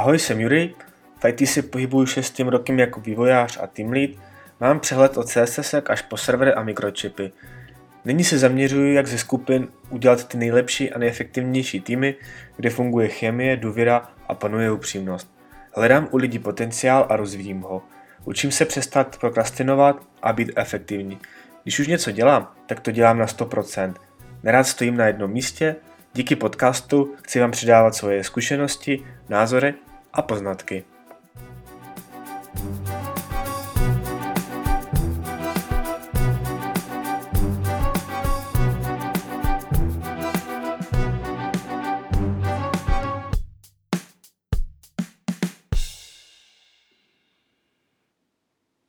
Ahoj, jsem Juri, v IT si pohybuju šestým rokem jako vývojář a team lead, mám přehled od CSS až po servery a mikročipy. Nyní se zaměřuji, jak ze skupin udělat ty nejlepší a nejefektivnější týmy, kde funguje chemie, důvěra a panuje upřímnost. Hledám u lidí potenciál a rozvíjím ho. Učím se přestat prokrastinovat a být efektivní. Když už něco dělám, tak to dělám na 100%. Nerád stojím na jednom místě, díky podcastu chci vám předávat svoje zkušenosti, názory a poznatky.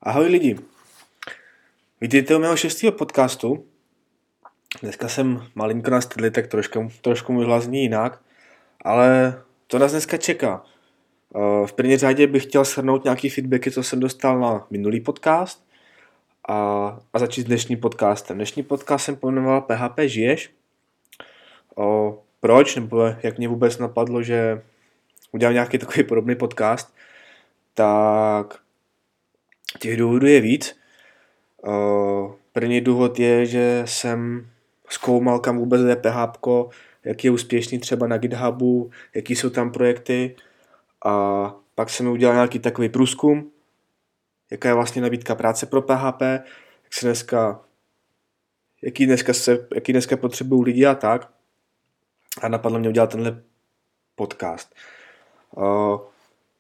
Ahoj lidi, vítejte u mého šestého podcastu. Dneska jsem malinko na stydli, tak trošku, trošku hlas zní jinak, ale to nás dneska čeká. Eh, v první řadě bych chtěl shrnout nějaký feedbacky, co jsem dostal na minulý podcast a, a začít s dnešním podcastem. Dnešní podcast jsem pojmenoval PHP žiješ. O, proč, nebo jak mě vůbec napadlo, že udělám nějaký takový podobný podcast, tak těch důvodů je víc. O, první důvod je, že jsem zkoumal, kam vůbec jde PHP, jak je úspěšný třeba na GitHubu, jaký jsou tam projekty, a pak jsem udělal nějaký takový průzkum, jaká je vlastně nabídka práce pro PHP, jak se dneska, jaký dneska, se, jaký dneska potřebují lidi a tak. A napadlo mě udělat tenhle podcast.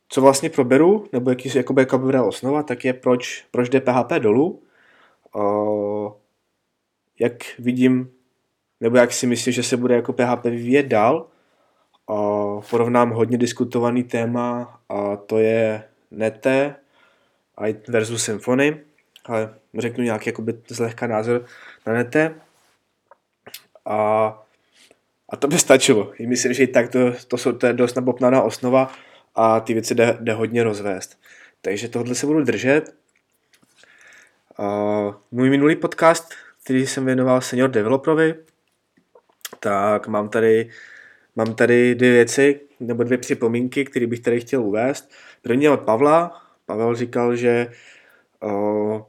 Co vlastně proberu, nebo jaký, jakoby, jaká bude osnova, tak je proč, proč jde PHP dolů. Jak vidím, nebo jak si myslím, že se bude jako PHP vyvíjet dál porovnám hodně diskutovaný téma a to je Nete versus Symfony, ale řeknu nějaký jakoby zlehka názor na Nete. A, a to by stačilo. Myslím, že i tak to, to, jsou, to je dost nabopnaná osnova a ty věci jde, jde hodně rozvést. Takže tohle se budu držet. A můj minulý podcast, který jsem věnoval senior developerovi, tak mám tady Mám tady dvě věci, nebo dvě připomínky, které bych tady chtěl uvést. První od Pavla. Pavel říkal, že, o,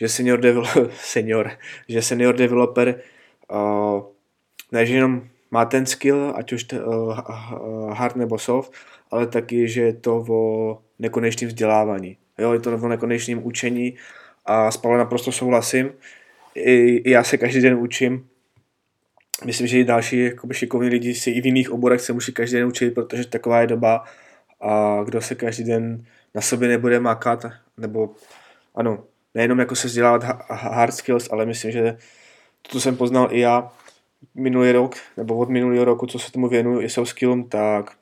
že senior, developer, senior, že senior developer o, ne, že jenom má ten skill, ať už t, o, hard nebo soft, ale taky, že je to o nekonečném vzdělávání. Jo, je to o nekonečném učení a s Pavlem naprosto souhlasím. I, I já se každý den učím, myslím, že i další jakoby, šikovní lidi si i v jiných oborech se musí každý den učit, protože taková je doba a kdo se každý den na sobě nebude makat, nebo ano, nejenom jako se vzdělávat hard skills, ale myslím, že to, jsem poznal i já minulý rok, nebo od minulého roku, co se tomu věnuju, i soft skillům, tak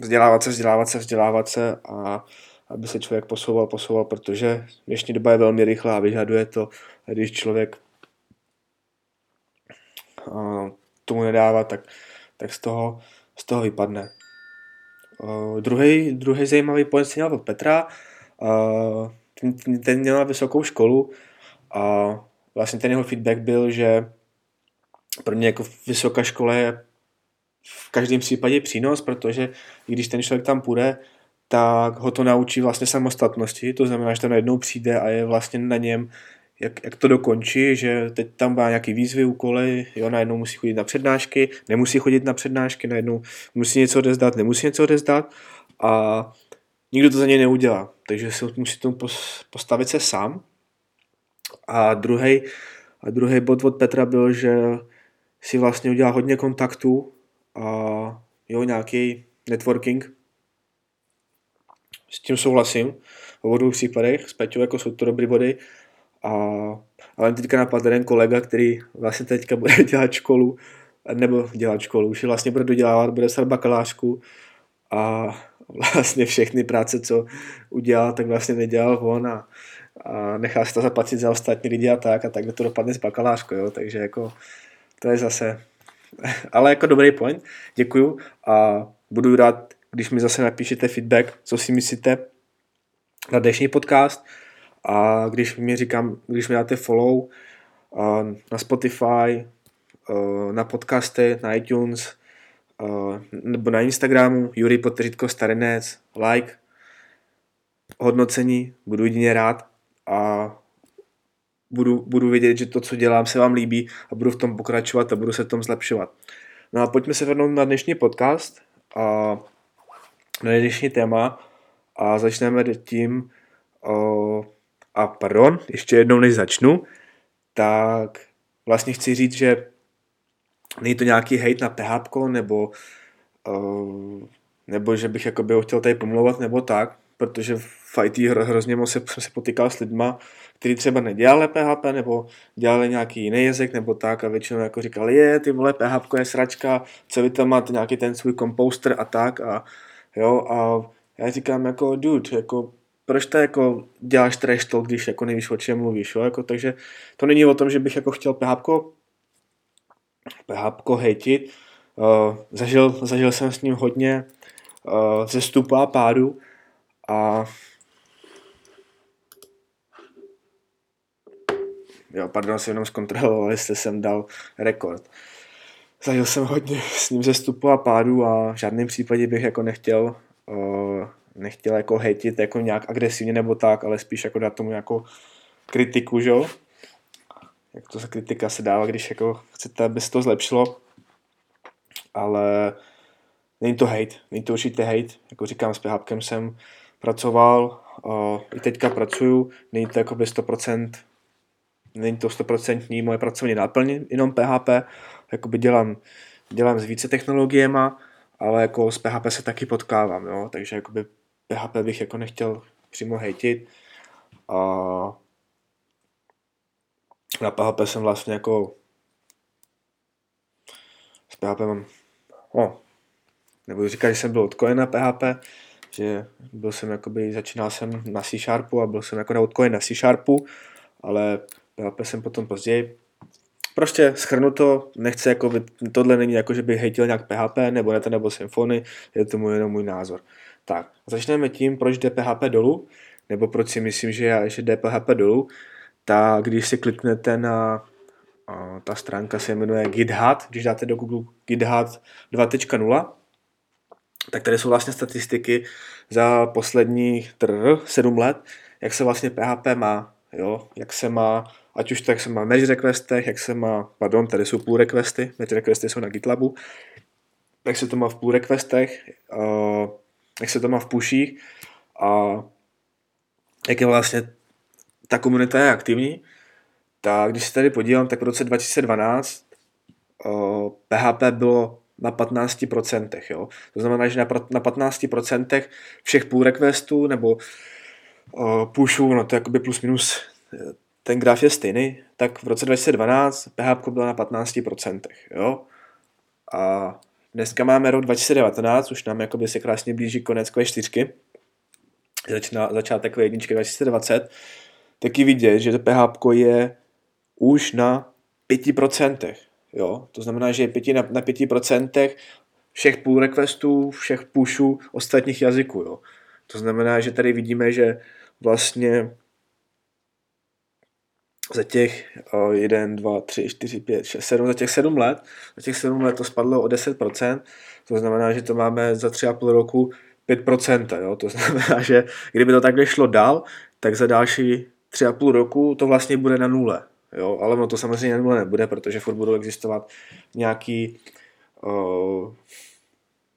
vzdělávat se, vzdělávat se, vzdělávat se a aby se člověk posouval, posouval, protože dnešní doba je velmi rychlá a vyžaduje to, když člověk tomu nedává, tak, tak z, toho, z toho vypadne. Uh, druhý, druhý zajímavý point jsem měl od Petra. Uh, ten, ten měl vysokou školu a vlastně ten jeho feedback byl, že pro mě jako vysoká škola je v každém případě přínos, protože i když ten člověk tam půjde, tak ho to naučí vlastně samostatnosti, to znamená, že to najednou přijde a je vlastně na něm, jak, jak to dokončí, že teď tam má nějaký výzvy, úkoly, jo, najednou musí chodit na přednášky, nemusí chodit na přednášky, najednou musí něco odezdat, nemusí něco odezdat a nikdo to za něj neudělá. Takže se musí tomu postavit se sám. A druhý a druhý bod od Petra byl, že si vlastně udělá hodně kontaktů a jo, nějaký networking. S tím souhlasím. V obou případech, s Peťou jako jsou to dobrý body, a, ale teďka napadl jeden kolega, který vlastně teďka bude dělat školu, nebo dělat školu, už vlastně bude dodělávat, bude se bakalářku a vlastně všechny práce, co udělal, tak vlastně nedělal on a, a nechá se to zaplatit za ostatní lidi a tak a tak to dopadne s bakalářkou, jo, takže jako to je zase, ale jako dobrý point, děkuju a budu rád, když mi zase napíšete feedback, co si myslíte na dnešní podcast, a když mi říkám, když mi dáte follow uh, na Spotify, uh, na podcasty, na iTunes, uh, nebo na Instagramu Juri Potržitko Starinec, like, hodnocení, budu jedině rád a budu, budu vědět, že to, co dělám, se vám líbí a budu v tom pokračovat a budu se v tom zlepšovat. No a pojďme se vrhnout na dnešní podcast a na dnešní téma a začneme tím, a pardon, ještě jednou než začnu, tak vlastně chci říct, že není to nějaký hate na PHP, nebo, uh, nebo že bych jakoby ho chtěl tady pomlouvat, nebo tak, protože v IT hrozně moc se, jsem se potýkal s lidma, kteří třeba nedělali PHP, nebo dělali nějaký jiný jazyk, nebo tak, a většinou jako říkali, je, ty vole, PHP je sračka, co vy tam máte nějaký ten svůj composter a tak, a jo, a já říkám jako, dude, jako proč to jako děláš trash talk, když jako nevíš, o čem mluvíš, jo? Jako, takže to není o tom, že bych jako chtěl PHP, PHP hejtit. Uh, zažil, zažil jsem s ním hodně uh, ze stupu a pádu a jo, pardon, si jenom zkontroloval, jestli jsem dal rekord. Zažil jsem hodně s ním ze stupu a pádu a v žádném případě bych jako nechtěl uh, nechtěl jako hejtit jako nějak agresivně nebo tak, ale spíš jako dát tomu jako kritiku, že jo? Jak to za kritika se dává, když jako chcete, aby se to zlepšilo. Ale není to hate, není to určitě hate. Jako říkám, s PHP jsem pracoval, i teďka pracuju, není to jako by 100%, není to 100% moje pracovní náplň, jenom PHP, jakoby dělám, dělám s více technologiemi, ale jako s PHP se taky potkávám, jo? takže jakoby PHP bych jako nechtěl přímo hejtit. A na PHP jsem vlastně jako s PHP mám, no, nebudu říkat, že jsem byl odkojen na PHP, že byl jsem jakoby, začínal jsem na C Sharpu a byl jsem jako na odkojen na C Sharpu, ale PHP jsem potom později. Prostě schrnu to, nechci jako, tohle není jako, že bych hejtil nějak PHP nebo Neta nebo Symfony, je to můj, jenom můj názor. Tak, začneme tím, proč jde PHP dolů, nebo proč si myslím, že, já, že jde PHP dolů. Tak když si kliknete na a, ta stránka se jmenuje GitHub, když dáte do Google GitHub 2.0, tak tady jsou vlastně statistiky za poslední trr, 7 let, jak se vlastně PHP má, jo, jak se má, ať už tak se má merge requestech, jak se má, pardon, tady jsou pull requesty, merge requesty jsou na GitLabu, jak se to má v pull requestech, uh, jak se to má v puších a jak je vlastně ta komunita je aktivní, tak když se tady podívám, tak v roce 2012 uh, PHP bylo na 15%, jo. To znamená, že na, na 15% všech pull requestů nebo uh, pushů, no to je plus minus ten graf je stejný, tak v roce 2012 PHP bylo na 15%, jo. A Dneska máme rok 2019, už nám jakoby se krásně blíží konec Q4, začíná začátek Q1 2020, taky vidět, že to PHP je už na 5%. Jo? To znamená, že je pěti na, na 5% všech pull requestů, všech pushů ostatních jazyků. Jo? To znamená, že tady vidíme, že vlastně za těch 1, 2, 3, 4, 5, 6, 7, za těch 7 let, za těch 7 let to spadlo o 10%, to znamená, že to máme za 3,5 roku 5%, jo? to znamená, že kdyby to takhle šlo dál, tak za další 3,5 roku to vlastně bude na nule. Jo? Ale no to samozřejmě na nule nebude, protože furt budou existovat nějaký, uh,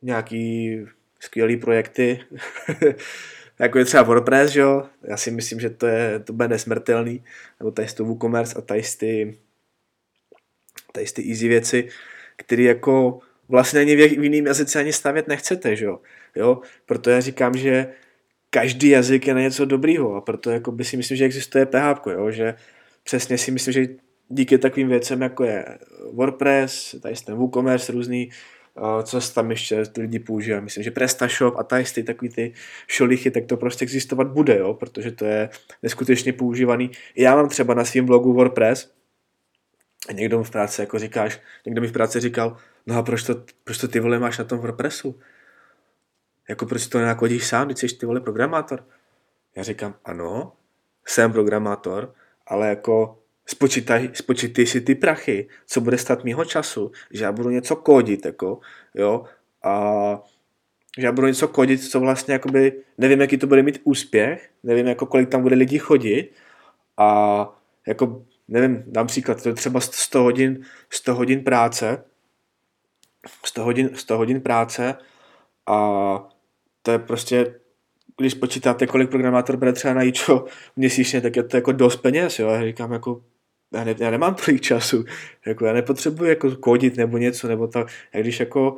nějaký skvělý projekty, jako je třeba WordPress, že jo, já si myslím, že to, je, to bude nesmrtelný, nebo tady to WooCommerce a tady ty, tady ty easy věci, které jako vlastně ani v jiným jazyce ani stavět nechcete, že jo? jo, proto já říkám, že každý jazyk je na něco dobrýho a proto jako by si myslím, že existuje PHP, jo, že přesně si myslím, že díky takovým věcem, jako je WordPress, tady ten WooCommerce různý, co tam ještě lidi používají. Myslím, že PrestaShop a tady ty takový ty šolichy, tak to prostě existovat bude, jo, protože to je neskutečně používaný. Já mám třeba na svém blogu WordPress, a někdo mi v práci jako říkáš, někdo mi v práci říkal, no a proč to, proč to ty vole máš na tom WordPressu? Jako proč to nenakodíš sám, když jsi ty vole programátor? Já říkám, ano, jsem programátor, ale jako spočítaj, spočítej si ty prachy, co bude stát mýho času, že já budu něco kódit, jako, jo, a že já budu něco kodit, co vlastně jakoby, nevím, jaký to bude mít úspěch, nevím, jako kolik tam bude lidí chodit. A jako, nevím, dám příklad, to je třeba 100 hodin, 100 hodin práce, 100 hodin, 100 hodin práce. A to je prostě, když počítáte, kolik programátor bude třeba najít čo měsíčně, tak je to jako dost peněz, jo, já říkám jako, já, ne, já nemám tolik času, jako já nepotřebuji jako kodit nebo něco, nebo tak, jak když jako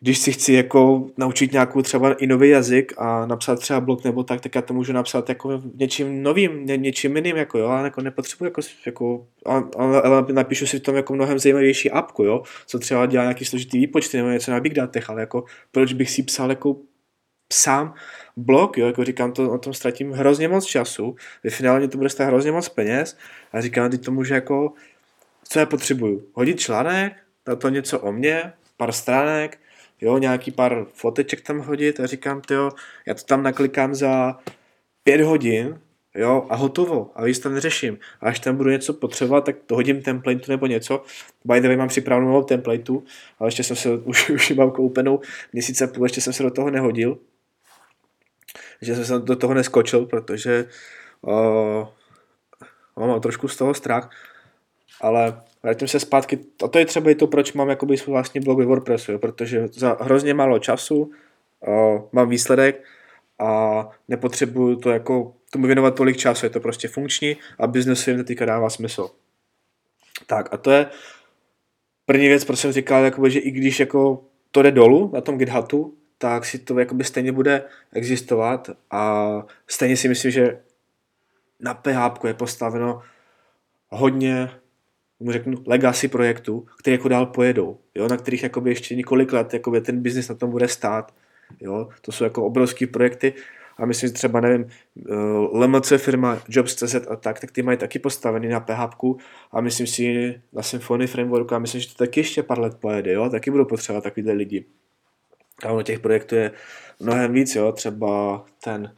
když si chci jako naučit nějakou třeba i nový jazyk a napsat třeba blog nebo tak, tak já to můžu napsat jako něčím novým, ně, něčím jiným, jako jo, ale jako nepotřebuji jako, jako ale, ale napíšu si v tom jako mnohem zajímavější apku, jo, co třeba dělá nějaký složitý výpočty nebo něco na Big Datech, ale jako proč bych si psal jako sám blog, jo, jako říkám, to, o tom ztratím hrozně moc času, ve finále to bude stát hrozně moc peněz a říkám, teď to může jako, co já potřebuju, hodit článek, dát to něco o mně, pár stránek, jo, nějaký pár foteček tam hodit a říkám, jo, já to tam naklikám za pět hodin, jo, a hotovo, a víc tam neřeším. A až tam budu něco potřebovat, tak to hodím templateu nebo něco. By the way, mám připravenou novou templateu, ale ještě jsem se, už, už mám koupenou měsíce půl, ještě jsem se do toho nehodil. Že jsem se do toho neskočil, protože uh, mám trošku z toho strach, ale vrátím se zpátky, a to je třeba i to, proč mám jakoby svůj vlastní blog ve WordPressu, jo, protože za hrozně málo času uh, mám výsledek a nepotřebuju to jako tomu věnovat tolik času, je to prostě funkční a business jim teďka dává smysl. Tak a to je první věc, proč jsem říkal, jakoby, že i když jako to jde dolů na tom GitHubu, tak si to jakoby stejně bude existovat a stejně si myslím, že na PHP je postaveno hodně mu řeknu, legacy projektů, které jako dál pojedou, jo, na kterých jakoby ještě několik let jakoby ten biznis na tom bude stát. Jo. To jsou jako obrovské projekty a myslím, že třeba, nevím, eh, LMC firma Jobs.cz a tak, tak ty mají taky postavený na PHP a myslím si na Symfony frameworku a myslím, že to taky ještě pár let pojede, jo, taky budou potřebovat takovýhle lidi. A ono těch projektů je mnohem víc, jo, třeba ten,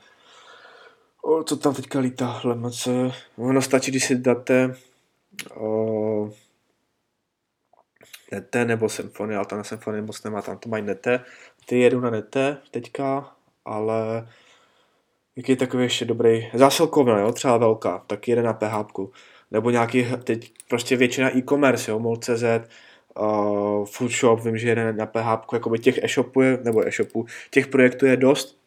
o, co tam teďka lítá, LMC, ono stačí, když si dáte o, nete nebo symfonie, ale tam na symfonie moc nemá, tam to mají nete. Ty jedu na nete teďka, ale jaký je takový ještě dobrý, zásilkovna, jo, třeba velká, tak jede na PHP. Nebo nějaký, teď prostě většina e-commerce, jo, MOL.cz, uh, Food Shop, vím, že jede na PHP, jakoby těch e-shopů je, nebo e-shopů, těch projektů je dost,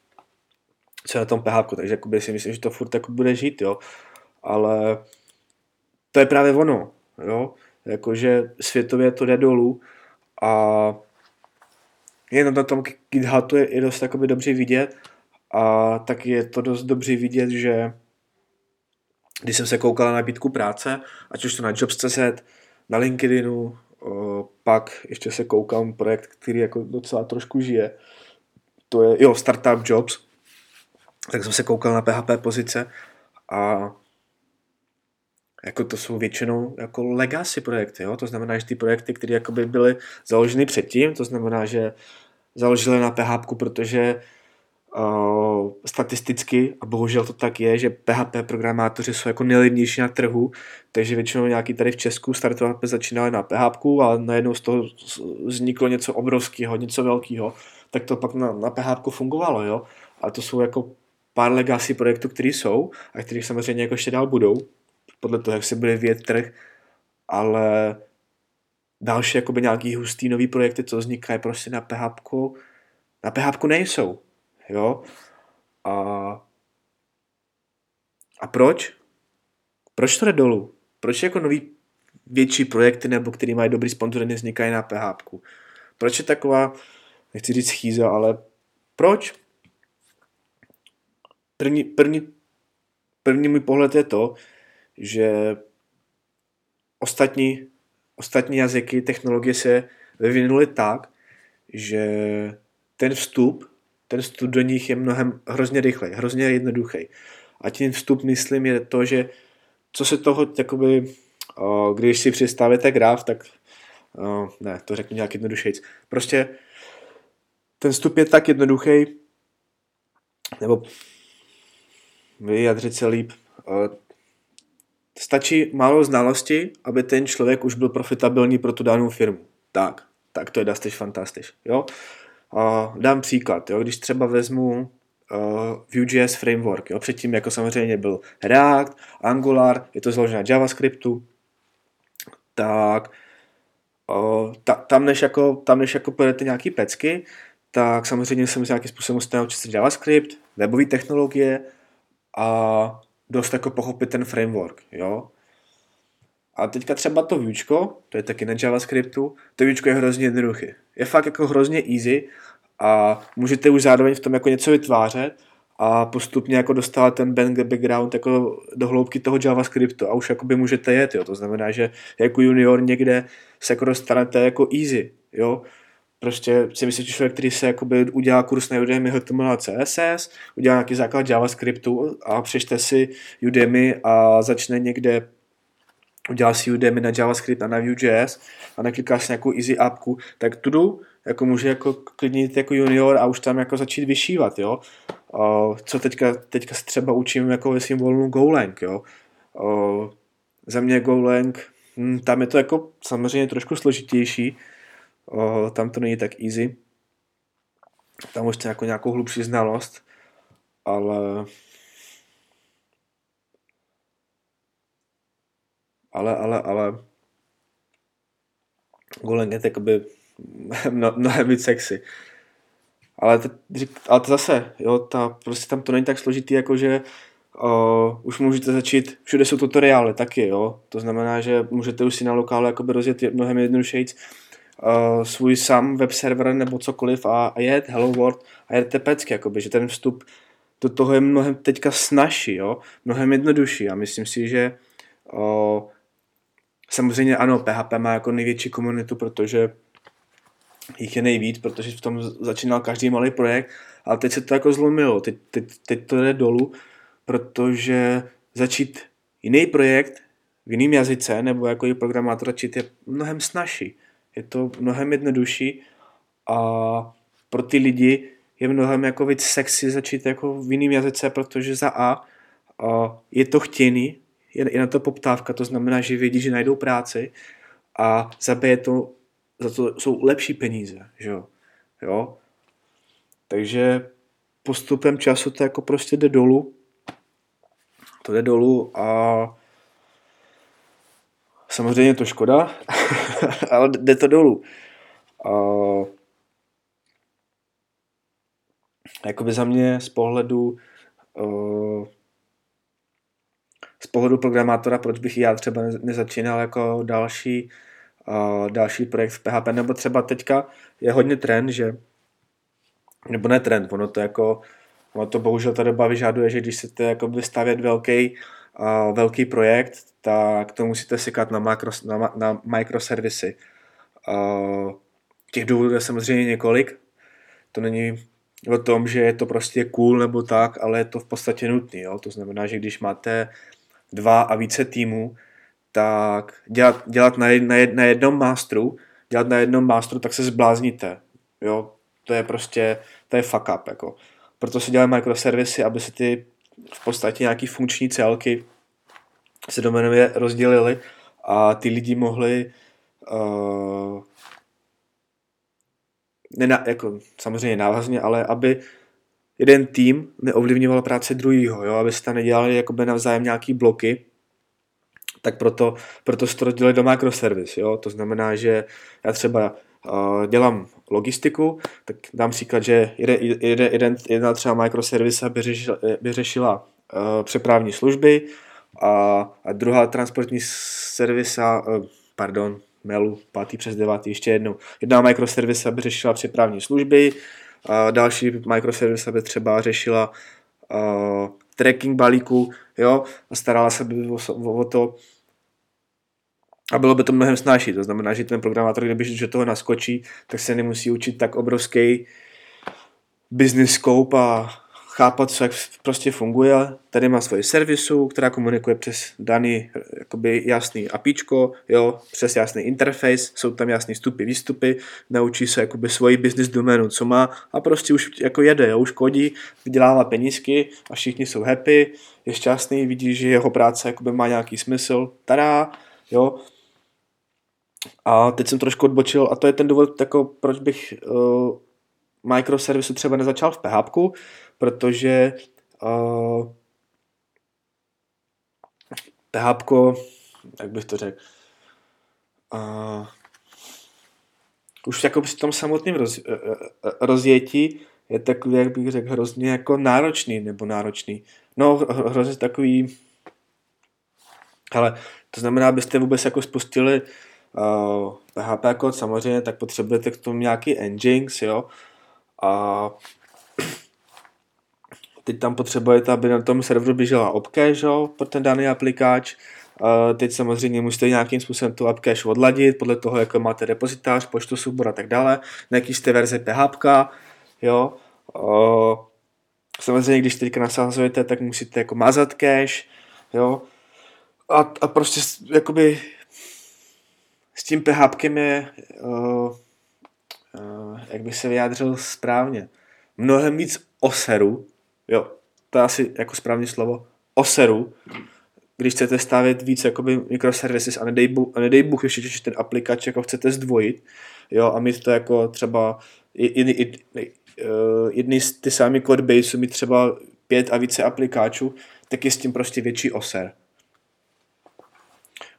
co je na tom PHP, takže jakoby si myslím, že to furt jako bude žít, jo, ale to je právě ono, jo, jakože světově to jde dolů a jenom na tom GitHubu je, je dost takoby dobře vidět a tak je to dost dobře vidět, že když jsem se koukal na nabídku práce, ať už to na Jobs.cz, na LinkedInu, pak ještě se koukám projekt, který jako docela trošku žije, to je, jo, Startup Jobs, tak jsem se koukal na PHP pozice a jako to jsou většinou jako legacy projekty, jo? to znamená, že ty projekty, které byly založeny předtím, to znamená, že založili na PHP, protože uh, statisticky, a bohužel to tak je, že PHP programátoři jsou jako nejlevnější na trhu, takže většinou nějaký tady v Česku startovat začínali na PHP, ale najednou z toho vzniklo něco obrovského, něco velkého, tak to pak na, na PHP fungovalo, jo. Ale to jsou jako pár legacy projektů, které jsou a které samozřejmě jako ještě dál budou podle toho, jak se bude vyjet trh, ale další jakoby nějaký hustý nový projekty, co vznikají prostě na PHP, na PHP nejsou, jo. A, a proč? Proč to jde dolů? Proč jako nový větší projekty nebo který mají dobrý sponzory nevznikají na PHP? Proč je taková, nechci říct schýza, ale proč? První, první, první můj pohled je to, že ostatní, ostatní jazyky, technologie se vyvinuly tak, že ten vstup, ten vstup do nich je mnohem hrozně rychlej, hrozně jednoduchý. A tím vstup, myslím, je to, že co se toho, jakoby, když si představíte graf, tak ne, to řeknu nějak jednodušejc. Prostě ten vstup je tak jednoduchý, nebo vyjadřit se líp, stačí málo znalosti, aby ten člověk už byl profitabilní pro tu danou firmu. Tak, tak to je Dastiš Fantastiš. Jo? Dám příklad, jo? když třeba vezmu uh, Vue.js framework, jo? předtím jako samozřejmě byl React, Angular, je to založené na JavaScriptu, tak uh, ta, tam, než jako, tam než jako pojedete nějaký pecky, tak samozřejmě jsem se nějakým způsobem musel naučit JavaScript, webové technologie a dost jako pochopit ten framework, jo. A teďka třeba to Vuečko, to je taky na JavaScriptu, to Vuečko je hrozně jednoduchý. Je fakt jako hrozně easy a můžete už zároveň v tom jako něco vytvářet a postupně jako dostávat ten background jako do hloubky toho JavaScriptu a už jakoby můžete jet, jo. To znamená, že jako junior někde se jako dostanete jako easy, jo. Prostě si myslím, že člověk, který se jakoby udělá kurz na Udemy HTML a CSS, udělá nějaký základ JavaScriptu a přečte si Udemy a začne někde udělá si Udemy na JavaScript a na Vue.js a nakliká si nějakou easy appku, tak tudu jako může jako klidně jako junior a už tam jako začít vyšívat, jo. O, co teďka, teďka se třeba učím jako ve svým volnu Golang, jo. O, za mě Golang, hm, tam je to jako samozřejmě trošku složitější, o, tam to není tak easy, tam už jako nějakou hlubší znalost, ale ale, ale, ale Golang je takoby mno, mnohem víc sexy. Ale to, ale to zase, jo, ta, prostě tam to není tak složitý, jako že uh, už můžete začít, všude jsou tutoriály taky, jo, to znamená, že můžete už si na lokálu jakoby rozjet mnohem jednodušeji uh, svůj sám web server nebo cokoliv a, a jet Hello World a jet tepecky, jakoby, že ten vstup do toho je mnohem teďka snažší, jo, mnohem jednodušší a myslím si, že uh, samozřejmě ano, PHP má jako největší komunitu, protože jich je nejvíc, protože v tom začínal každý malý projekt, ale teď se to jako zlomilo, teď, teď, teď to jde dolů, protože začít jiný projekt v jiném jazyce nebo jako i programátor začít je mnohem snažší. Je to mnohem jednodušší a pro ty lidi je mnohem jako víc sexy začít jako v jiném jazyce, protože za A, a je to chtěný, je, je na to poptávka, to znamená, že vědí, že najdou práci a za B je to za to jsou lepší peníze, že jo. jo? Takže postupem času to jako prostě jde dolů. To jde dolů a samozřejmě je to škoda, ale jde to dolů. A jakoby za mě z pohledu uh, z pohledu programátora, proč bych já třeba nezačínal jako další uh, další projekt v PHP, nebo třeba teďka je hodně trend, že nebo ne trend, ono to jako, ono to bohužel ta doba vyžaduje, že když chcete jako vystavět velký, uh, velký projekt, tak to musíte sykat na, makro, na, na microservisy. Uh, těch důvodů je samozřejmě několik, to není o tom, že je to prostě cool nebo tak, ale je to v podstatě nutné. To znamená, že když máte dva a více týmů, tak dělat, dělat na, jed, na, jed, na jednom mástru, dělat na jednom mástru, tak se zblázníte. Jo, to je prostě, to je fuck up, jako. Proto si dělají microservisy, aby se ty v podstatě nějaký funkční celky se domenově rozdělily a ty lidi mohli uh, nena, jako, samozřejmě návazně, ale aby jeden tým neovlivňoval práce druhého, jo, aby se tam nedělali jakoby navzájem nějaký bloky, tak proto, proto se to rozdělili do microservice. Jo? To znamená, že já třeba uh, dělám logistiku, tak dám příklad, že jeden, jeden, jedna třeba microservice by, řešila, by řešila uh, přepravní služby a, a druhá transportní servisa, uh, pardon, mailu, pátý přes devátý, ještě jednou. Jedna microservice by řešila přepravní služby, a další microservice by třeba řešila uh, tracking balíku, jo, a starala se by o, o to, a bylo by to mnohem snažší, to znamená, že ten programátor, když do toho naskočí, tak se nemusí učit tak obrovský business scope a chápat, co jak prostě funguje. Tady má svoji servisu, která komunikuje přes daný jakoby jasný apíčko, jo, přes jasný interface, jsou tam jasný vstupy, výstupy, naučí se jakoby svoji business doménu, co má a prostě už jako jede, jo, už kodí, vydělává penízky a všichni jsou happy, je šťastný, vidí, že jeho práce jakoby má nějaký smysl, tada, jo. A teď jsem trošku odbočil a to je ten důvod, jako, proč bych uh, microservisu třeba nezačal v PHP, protože uh, PHP, jak bych to řekl, uh, už jako při tom samotném roz, uh, rozjetí je takový, jak bych řekl, hrozně jako náročný, nebo náročný. No, hrozně takový, ale to znamená, abyste vůbec jako spustili uh, PHP kód samozřejmě, tak potřebujete k tomu nějaký engines, jo, a teď tam potřebujete, aby na tom serveru běžela opcache jo, pro ten daný aplikáč. Teď samozřejmě musíte nějakým způsobem tu apcache odladit, podle toho, jako máte repozitář, počtu soubor a tak dále, na jaký jste verze PHP, jo. Samozřejmě, když teďka nasazujete, tak musíte jako mazat cache, jo. A, a prostě jakoby s tím PHP je, uh, jak bych se vyjádřil správně, mnohem víc oseru, jo, to je asi jako správné slovo, oseru, když chcete stavět víc jakoby microservices a nedej, bu, a nedej Bůh ještě, že ten aplikač jako chcete zdvojit, jo, a mít to jako třeba jedný, jedný z ty samý codebase mít třeba pět a více aplikáčů, tak je s tím prostě větší oser.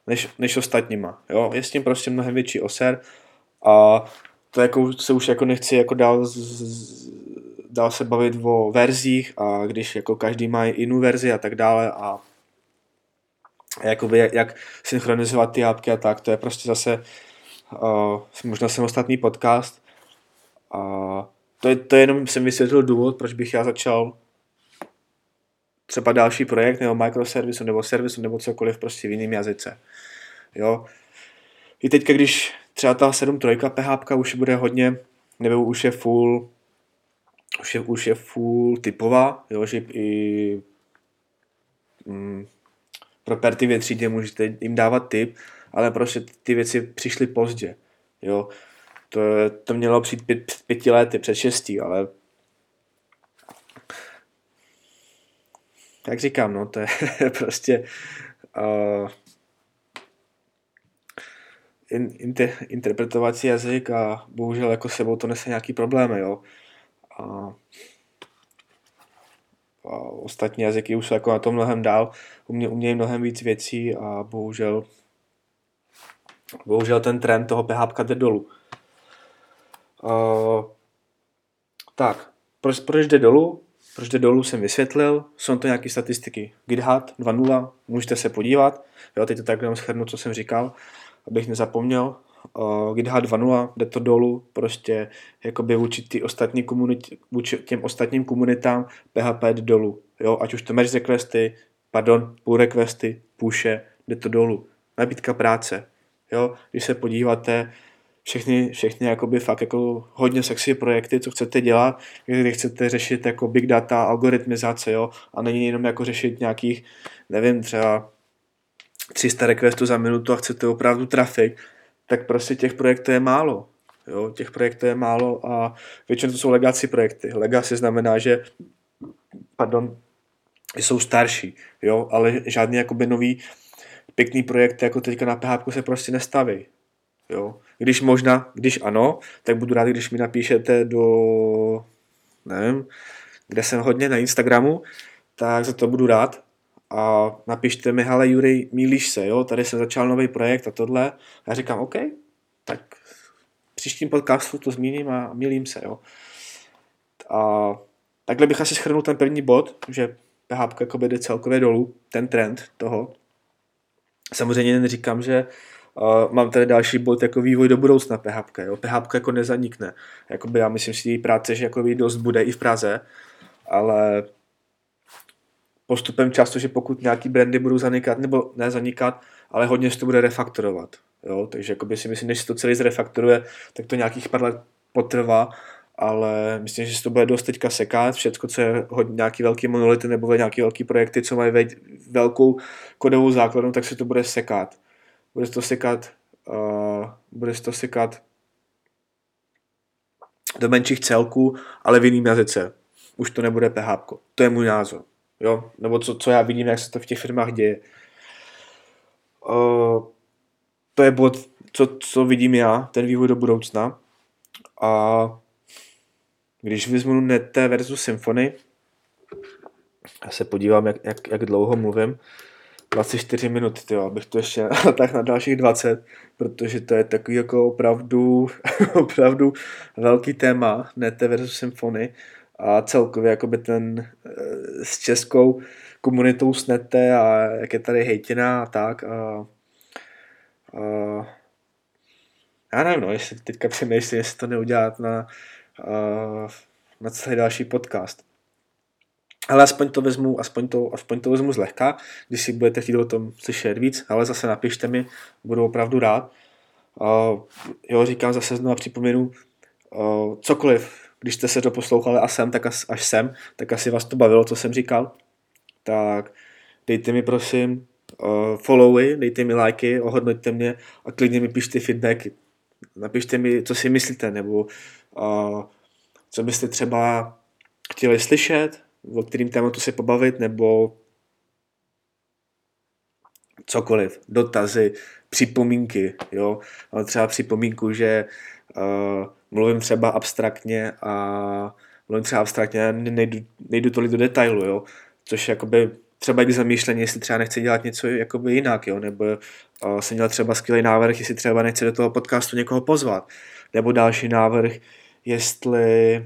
Než, než ostatníma. Jo? Je s tím prostě mnohem větší oser a to jako se už jako nechci jako dál, z, dál se bavit o verzích a když jako každý má jinou verzi a tak dále a jakoby jak, jak synchronizovat ty apky a tak, to je prostě zase uh, možná samostatný podcast a to, je, to je jenom jsem vysvětlil důvod, proč bych já začal třeba další projekt nebo microservisu nebo servisu nebo cokoliv prostě v jiném jazyce. Jo. I teďka, když třeba ta 7.3 PHP už bude hodně, nebo už je full, už je, už je full typová, jo, že i mm, pro perty ve třídě můžete jim dávat typ, ale prostě ty věci přišly pozdě. Jo. To, to mělo přijít pět, pěti lety, před šestí, ale jak říkám, no, to je prostě uh, in, inter, interpretovací jazyk a bohužel jako sebou to nese nějaký problémy, jo. A, a ostatní jazyky už jsou jako na tom mnohem dál, umě, umějí mnohem víc věcí a bohužel bohužel ten trend toho PHP jde dolů. Uh, tak, proč, proč jde dolů? Proč jde dolů jsem vysvětlil, jsou to nějaké statistiky. GitHub 2.0, můžete se podívat, jo, teď to tak jenom schrnu, co jsem říkal abych nezapomněl. Uh, GitHub 2.0, jde to dolů, prostě jakoby vůči, ty ostatní komunitě, vůči těm ostatním komunitám PHP jde dolů. Jo? Ať už to merge requesty, pardon, pull requesty, pushe, jde to dolů. Nabídka práce. Jo? Když se podíváte, všechny, všechny jakoby fakt jako hodně sexy projekty, co chcete dělat, kdy chcete řešit jako big data, algoritmizace, jo, a není jenom jako řešit nějakých, nevím, třeba 300 requestů za minutu a chcete opravdu trafik, tak prostě těch projektů je málo. Jo, těch projektů je málo a většinou to jsou legacy projekty. Legacy znamená, že pardon, jsou starší, jo, ale žádný jakoby nový pěkný projekt jako teďka na PHP se prostě nestaví. Jo. Když možná, když ano, tak budu rád, když mi napíšete do, nevím, kde jsem hodně na Instagramu, tak za to budu rád, a napište mi, hele Jury, mílíš se, jo, tady se začal nový projekt a tohle. A já říkám, OK, tak příštím podcastu to zmíním a milím se, jo. A takhle bych asi schrnul ten první bod, že PHP jako jde celkově dolů, ten trend toho. Samozřejmě neříkám, že uh, mám tady další bod jako vývoj do budoucna PHP. Jo. PHP jako nezanikne. Jakoby já myslím si, že práce, že jako dost bude i v Praze, ale postupem času, že pokud nějaký brandy budou zanikat, nebo ne zanikat, ale hodně se to bude refaktorovat. Jo? Takže jakoby si myslím, než se to celý zrefaktoruje, tak to nějakých pár let potrvá ale myslím, že se to bude dost teďka sekat, všecko, co je hodně nějaký velký monolity nebo nějaký velký projekty, co mají velkou kodovou základnu, tak se to bude sekat. Bude se to sekat, uh, bude se to sekat do menších celků, ale v jiným jazyce. Už to nebude PHP. To je můj názor. Jo? Nebo co, co já vidím, jak se to v těch firmách děje. Uh, to je bod, co, co vidím já, ten vývoj do budoucna. A když vezmu Nete versus Symfony, já se podívám, jak, jak, jak dlouho mluvím, 24 minut, jo, abych to ještě tak na dalších 20, protože to je takový jako opravdu, opravdu velký téma, Nete versus Symfony a celkově jakoby ten eh, s českou komunitou snete a jak je tady hejtina a tak a, a já nevím, no, jestli teďka přemýšlím, jestli to neudělat na, na celý další podcast. Ale aspoň to vezmu, aspoň to, aspoň to vezmu zlehka, když si budete chtít o tom slyšet víc, ale zase napište mi, budu opravdu rád. Uh, jo, říkám zase znovu připomenu, uh, cokoliv, když jste se to poslouchali a sem, tak až, až sem, tak asi vás to bavilo, co jsem říkal. Tak dejte mi prosím uh, followy, dejte mi lajky, ohodnoťte mě a klidně mi pište feedback. Napište mi, co si myslíte, nebo uh, co byste třeba chtěli slyšet, o kterým tématu se pobavit, nebo cokoliv, dotazy, připomínky, jo, ale třeba připomínku, že uh, mluvím třeba abstraktně a mluvím třeba abstraktně a nejdu, nejdu tolik do detailu, jo, což jakoby třeba i zamýšlení, jestli třeba nechce dělat něco jakoby jinak, jo, nebo uh, jsem měl třeba skvělý návrh, jestli třeba nechce do toho podcastu někoho pozvat, nebo další návrh, jestli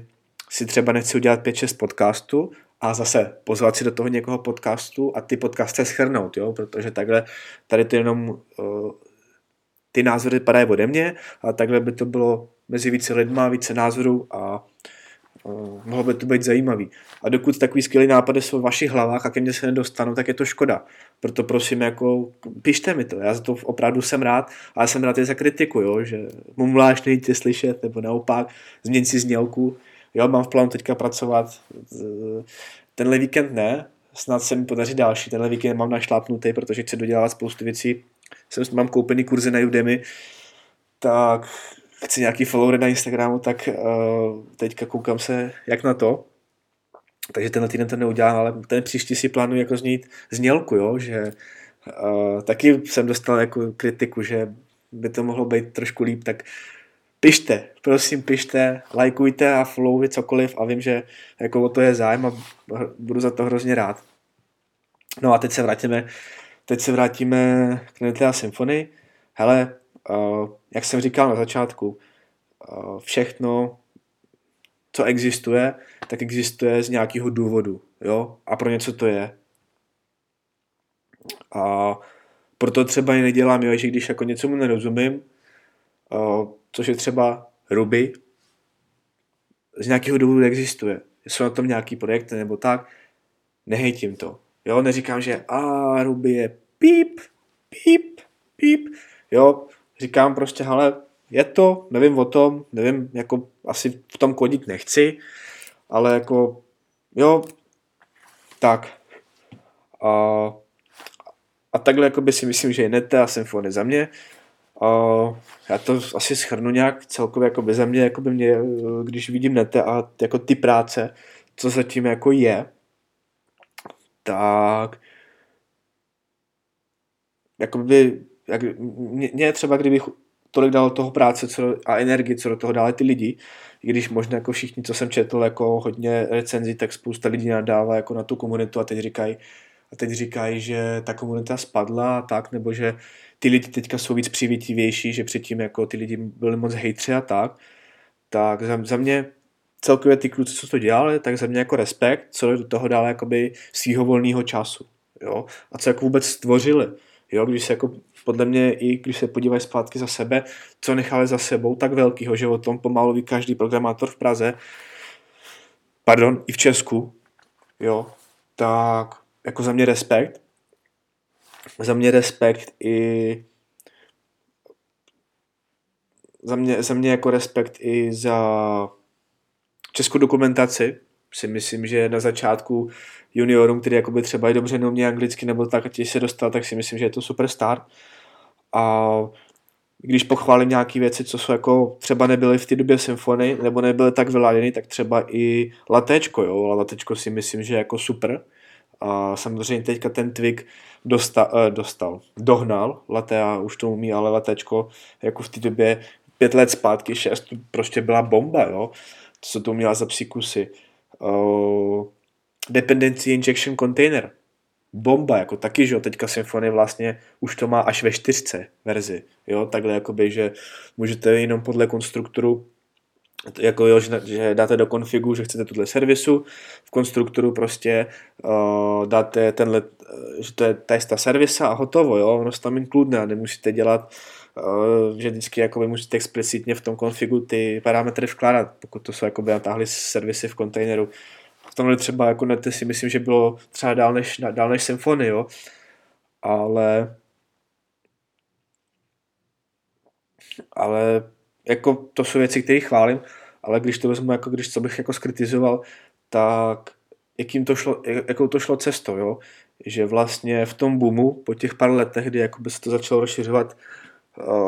si třeba nechci udělat 5-6 podcastů a zase pozvat si do toho někoho podcastu a ty podcasty schrnout, jo, protože takhle tady to jenom uh, ty názory padají ode mě a takhle by to bylo mezi více lidma, více názorů a uh, mohlo by to být zajímavý. A dokud takový skvělý nápady jsou v vašich hlavách a ke mně se nedostanou, tak je to škoda. Proto prosím, jako, pište mi to, já za to opravdu jsem rád, ale jsem rád i za kritiku, jo, že mumláš nejde slyšet, nebo naopak, změň si znělku. Jo, mám v plánu teďka pracovat, tenhle víkend ne, snad se mi podaří další, tenhle víkend mám našlápnutý, protože chci dodělávat spoustu věcí, jsem, mám koupený kurzy na Udemy, tak chci nějaký follower na Instagramu, tak uh, teďka koukám se, jak na to. Takže tenhle týden to neudělám, ale ten příští si plánuji jako znít znělku, jo, že uh, taky jsem dostal jako kritiku, že by to mohlo být trošku líp, tak pište, prosím pište, lajkujte a followujte cokoliv a vím, že jako o to je zájem a budu za to hrozně rád. No a teď se vrátíme, teď se vrátíme k Netlea Symfony. Hele, uh, jak jsem říkal na začátku, uh, všechno, co existuje, tak existuje z nějakého důvodu, jo, a pro něco to je. A proto třeba i nedělám, jo, že když jako něčemu nerozumím, uh, což je třeba Ruby, z nějakého důvodu existuje. Jsou na tom nějaký projekty nebo tak, nehejtím to. Jo, neříkám, že a Ruby je píp, píp, píp. Jo, říkám prostě, ale je to, nevím o tom, nevím, jako asi v tom kodit nechci, ale jako, jo, tak. A, a takhle jako by si myslím, že je Nete a Symfony za mě. A já to asi schrnu nějak celkově jako by za mě, jako by mě, když vidím Nete a jako ty práce, co zatím jako je, tak jako by, jak, mě třeba kdybych tolik dal toho práce co, a energii, co do toho dali ty lidi, i když možná jako všichni, co jsem četl, jako hodně recenzí, tak spousta lidí nadává jako na tu komunitu a teď říkají, a teď říkají, že ta komunita spadla a tak, nebo že ty lidi teďka jsou víc přivětivější, že předtím jako ty lidi byli moc hejtři a tak, tak za, za mě celkově ty kluci, co to dělali, tak za mě jako respekt, co do toho dali jakoby svýho volného času, jo, a co jako vůbec stvořili, jo, když se jako podle mě i když se podívají zpátky za sebe, co nechali za sebou tak velkýho, že o tom pomalu ví každý programátor v Praze, pardon, i v Česku, jo, tak jako za mě respekt. Za mě respekt i za mě, za mě jako respekt i za českou dokumentaci, si myslím, že na začátku juniorům, který jakoby třeba i dobře neumí anglicky nebo tak, ať se dostal, tak si myslím, že je to superstar. A když pochválím nějaké věci, co jsou jako třeba nebyly v té době symfony, nebo nebyly tak vyladěny, tak třeba i latečko, jo, latečko si myslím, že je jako super. A samozřejmě teďka ten Twig dostal, eh, dostal dohnal, Latea už to umí, ale latečko jako v té době pět let zpátky, šest, prostě byla bomba, jo, co to uměla za psíkusy. Uh, dependency injection container, bomba, jako taky, že jo, teďka Symfony vlastně už to má až ve čtyřce verzi, jo, takhle jakoby, že můžete jenom podle konstruktoru jako jo, že, dáte do konfigu, že chcete tuhle servisu, v konstruktoru prostě uh, dáte tenhle, že to je testa servisa a hotovo, jo, ono se tam inkludne a nemusíte dělat, uh, že vždycky jakoby musíte explicitně v tom konfigu ty parametry vkládat, pokud to jsou jakoby natáhli servisy v kontejneru, v tomhle třeba jako nete si myslím, že bylo třeba dál než, dál než Symfony, jo. Ale ale jako to jsou věci, které chválím, ale když to vezmu, jako když co bych jako skritizoval, tak jakým to šlo, jakou to šlo cestou, jo? že vlastně v tom boomu po těch pár letech, kdy by se to začalo rozšiřovat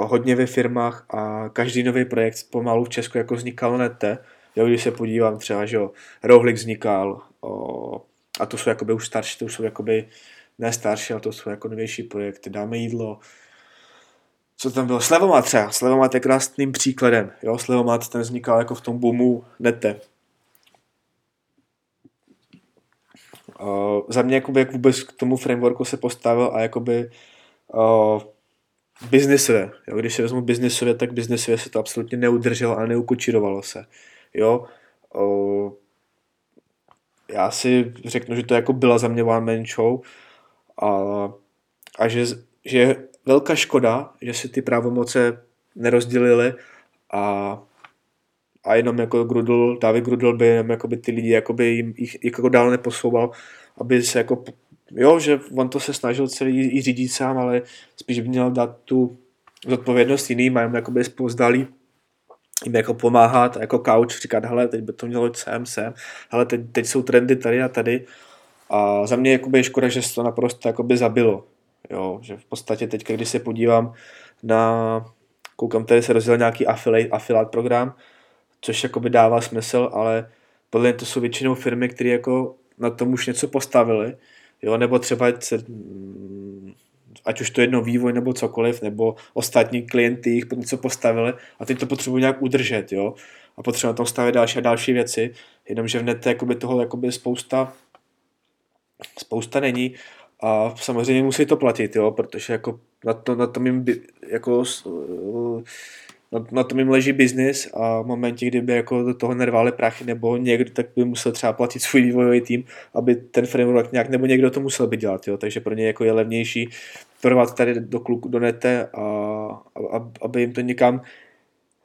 hodně ve firmách a každý nový projekt pomalu v Česku jako vznikal nete, Jo, když se podívám třeba, že Rohlik vznikal o, a to jsou jakoby už starší, to už jsou jakoby ne starší, ale to jsou jako novější projekty. Dáme jídlo, co tam bylo? Slevomat třeba. Slevomat je krásným příkladem. Jo, Slevomat ten vznikal jako v tom boomu nete. Uh, za mě jakoby, jak vůbec k tomu frameworku se postavil a jakoby uh, biznisově. Jo, když se vezmu biznisově, tak biznisově se to absolutně neudrželo a neukočírovalo se. Jo, o, já si řeknu, že to jako byla za mě one man show a, a že, že je velká škoda, že si ty právomoce nerozdělili a, a jenom jako Grudl, David Grudl by jenom jako by ty lidi jako by jim jich jako dál neposouval, aby se jako, jo, že on to se snažil celý i řídit sám, ale spíš by měl dát tu zodpovědnost jiným a jenom jako by spozdalý jim jako pomáhat, jako couch, říkat, hele, teď by to mělo jít sem, sem, hele, teď, teď jsou trendy tady a tady. A za mě jakoby je škoda, že se to naprosto jakoby zabilo. Jo, že v podstatě teď, když se podívám na, koukám, tady se rozdělil nějaký affiliate, affiliate program, což jakoby dává smysl, ale podle mě to jsou většinou firmy, které jako na tom už něco postavili, jo, nebo třeba se ať už to jedno vývoj nebo cokoliv, nebo ostatní klienty jich něco postavili a teď to potřebují nějak udržet, jo. A potřebují na tom stavět další a další věci, jenomže v nete jakoby toho jakoby spousta spousta není a samozřejmě musí to platit, jo, protože jako na, to, na tom jim jako na, na tom jim leží biznis a v momentě, kdyby jako do toho nervali prachy nebo někdo, tak by musel třeba platit svůj vývojový tým, aby ten framework nějak, nebo někdo to musel by dělat, jo, takže pro ně jako je levnější provat tady do, kluku, do nete a, a, aby jim to někam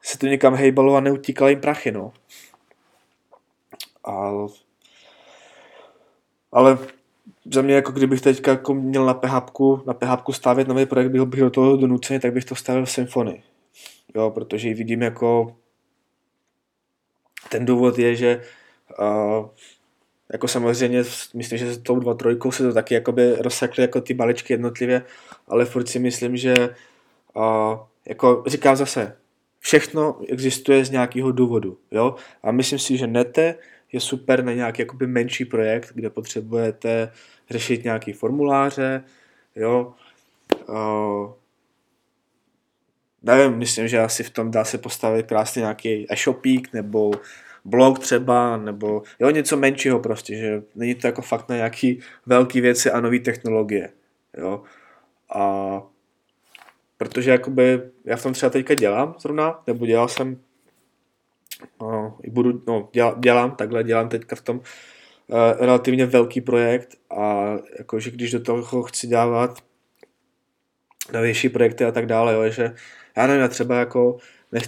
se to někam hejbalo a neutíkalo jim prachy, no. A, ale za mě, jako kdybych teďka jako měl na PHP, na PHP stavět nový projekt, bych, bych do toho donucený, tak bych to stavil v Symfony. Jo, protože ji vidím jako ten důvod je, že uh, jako samozřejmě, myslím, že s tou dva trojkou se to taky jakoby rozsekly jako ty balečky jednotlivě, ale furt si myslím, že uh, jako říkám zase, všechno existuje z nějakého důvodu, jo, a myslím si, že Nete je super na nějaký jakoby menší projekt, kde potřebujete řešit nějaký formuláře, jo, uh, nevím, myslím, že asi v tom dá se postavit krásně nějaký e-shopík nebo blog třeba, nebo jo, něco menšího prostě, že není to jako fakt na nějaký velký věci a nové technologie, jo. A protože jakoby já v tom třeba teďka dělám zrovna, nebo dělal jsem, no, i budu, no, děl, dělám, takhle dělám teďka v tom uh, relativně velký projekt a jakože když do toho chci dávat novější projekty a tak dále, jo, že já nevím, já třeba jako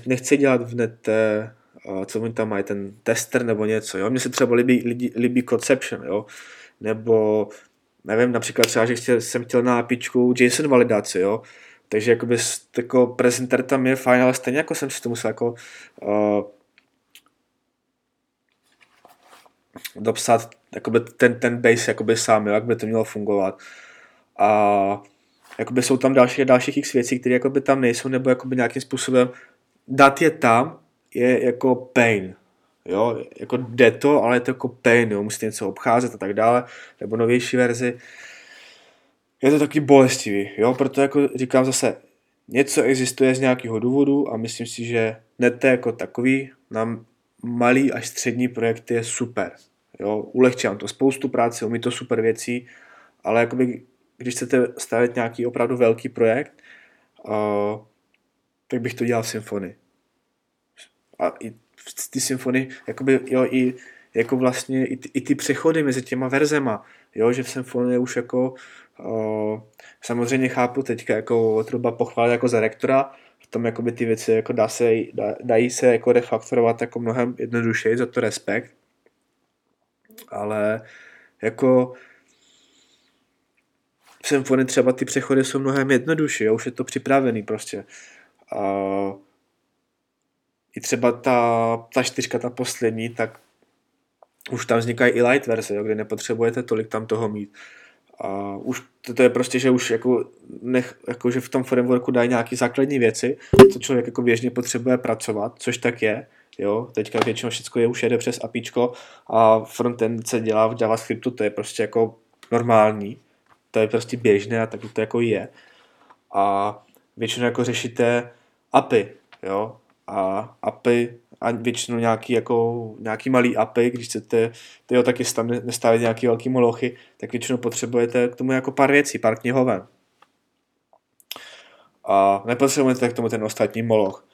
nechci dělat v net co oni tam mají, ten tester nebo něco, jo. Mně se třeba líbí, líbí, líbí Conception, jo. Nebo, nevím, například třeba, že chtěl, jsem chtěl na apičku JSON validaci, jo. Takže jakoby jako prezenter tam je fajn, ale stejně jako jsem si to musel jako uh, dopsat jakoby ten, ten base jakoby sám, jo, jak by to mělo fungovat. A jakoby jsou tam další dalších x věcí, které jakoby tam nejsou, nebo jakoby nějakým způsobem dát je tam je jako pain. Jo, jako jde to, ale je to jako pain, jo, musíte něco obcházet a tak dále, nebo novější verzi. Je to taky bolestivý, jo, proto jako říkám zase, něco existuje z nějakého důvodu a myslím si, že net jako takový na malý až střední projekty je super. Jo, ulehčí vám to spoustu práce, umí to super věcí, ale jakoby, když chcete stavit nějaký opravdu velký projekt, uh, tak bych to dělal v symfonii. A i ty symfony, jakoby, jo, i jako vlastně i ty, i ty přechody mezi těma verzema, jo, že v symfonii už jako uh, samozřejmě chápu teďka jako třeba pochválit jako za rektora, v tom jakoby ty věci jako dá se, dá, dají se jako refaktorovat jako mnohem jednodušeji, za to respekt, ale jako v symfonii třeba ty přechody jsou mnohem jednodušší, jo? už je to připravený prostě. A i třeba ta, ta čtyřka, ta poslední, tak už tam vznikají i light verze, jo, kde nepotřebujete tolik tam toho mít. A už to, to je prostě, že už jako, nech, jako že v tom frameworku dají nějaké základní věci, co člověk jako běžně potřebuje pracovat, což tak je. Jo, teďka většinou všechno je už jede přes APIčko a frontend se dělá v JavaScriptu, to je prostě jako normální, to je prostě běžné a tak to jako je. A většinou jako řešíte API, jo, a API a většinou nějaký, jako, nějaký malý API, když chcete tyjo, taky tam nestavit nějaký velký molochy, tak většinou potřebujete k tomu jako pár věcí, pár knihoven. A nepotřebujete k tomu ten ostatní moloch.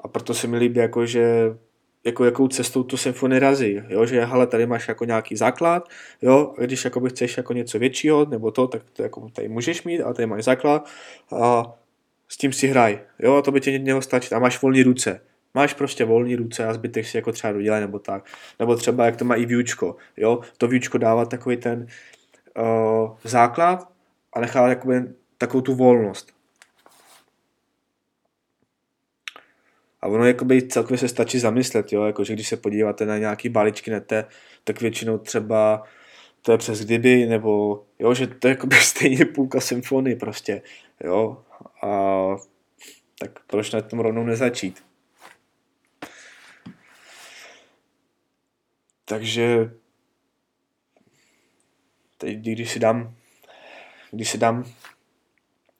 A proto se mi líbí, jako, že jako jakou cestou tu symfonii razí, jo, že hele, tady máš jako nějaký základ, jo, a když jako chceš jako něco většího, nebo to, tak to jako tady můžeš mít, a tady máš základ a s tím si hraj, jo, a to by ti mělo stačit. A máš volné ruce, máš prostě volné ruce a zbytek si jako třeba dodělej nebo tak, nebo třeba jak to má i výučko, jo, to výučko dává takový ten uh, základ a nechá jakoby takovou tu volnost, A ono jakoby celkově se stačí zamyslet, jo, jako, že když se podíváte na nějaký balíčky nete, tak většinou třeba to je přes kdyby, nebo jo, že to je jakoby stejně půlka symfonie prostě, jo, a tak proč na tom rovnou nezačít? Takže teď, když si dám, když si dám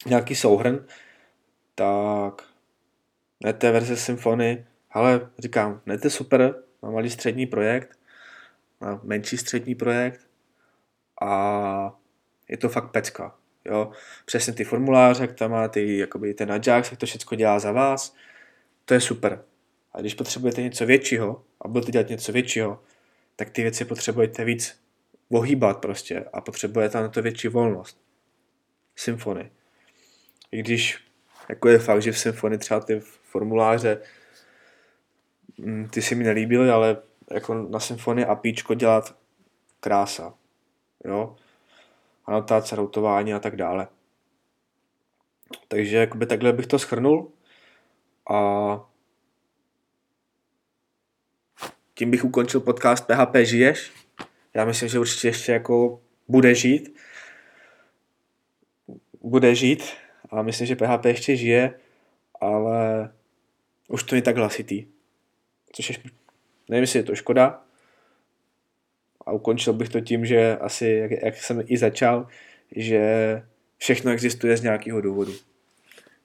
nějaký souhrn, tak ne té verze symfony, ale říkám, ne to super, má malý střední projekt, má menší střední projekt a je to fakt pecka. Jo? Přesně ty formuláře, tam má ty, jakoby ten Ajax, jak to všechno dělá za vás, to je super. A když potřebujete něco většího a budete dělat něco většího, tak ty věci potřebujete víc ohýbat prostě a potřebujete na to větší volnost. Symfony. I když jako je fakt, že v symfonii třeba ty formuláře mm, ty si mi nelíbily, ale jako na symfonii APIčko dělat krása. Jo? Anotace, routování a tak dále. Takže jakoby takhle bych to schrnul a tím bych ukončil podcast PHP žiješ. Já myslím, že určitě ještě jako bude žít. Bude žít a myslím, že PHP ještě žije, ale už to není tak hlasitý. Což je, nevím, jestli je to škoda. A ukončil bych to tím, že asi, jak, jak jsem i začal, že všechno existuje z nějakého důvodu.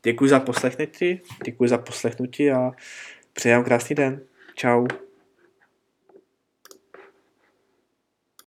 Děkuji za poslechnutí, děkuji za poslechnutí a přeji vám krásný den. Ciao.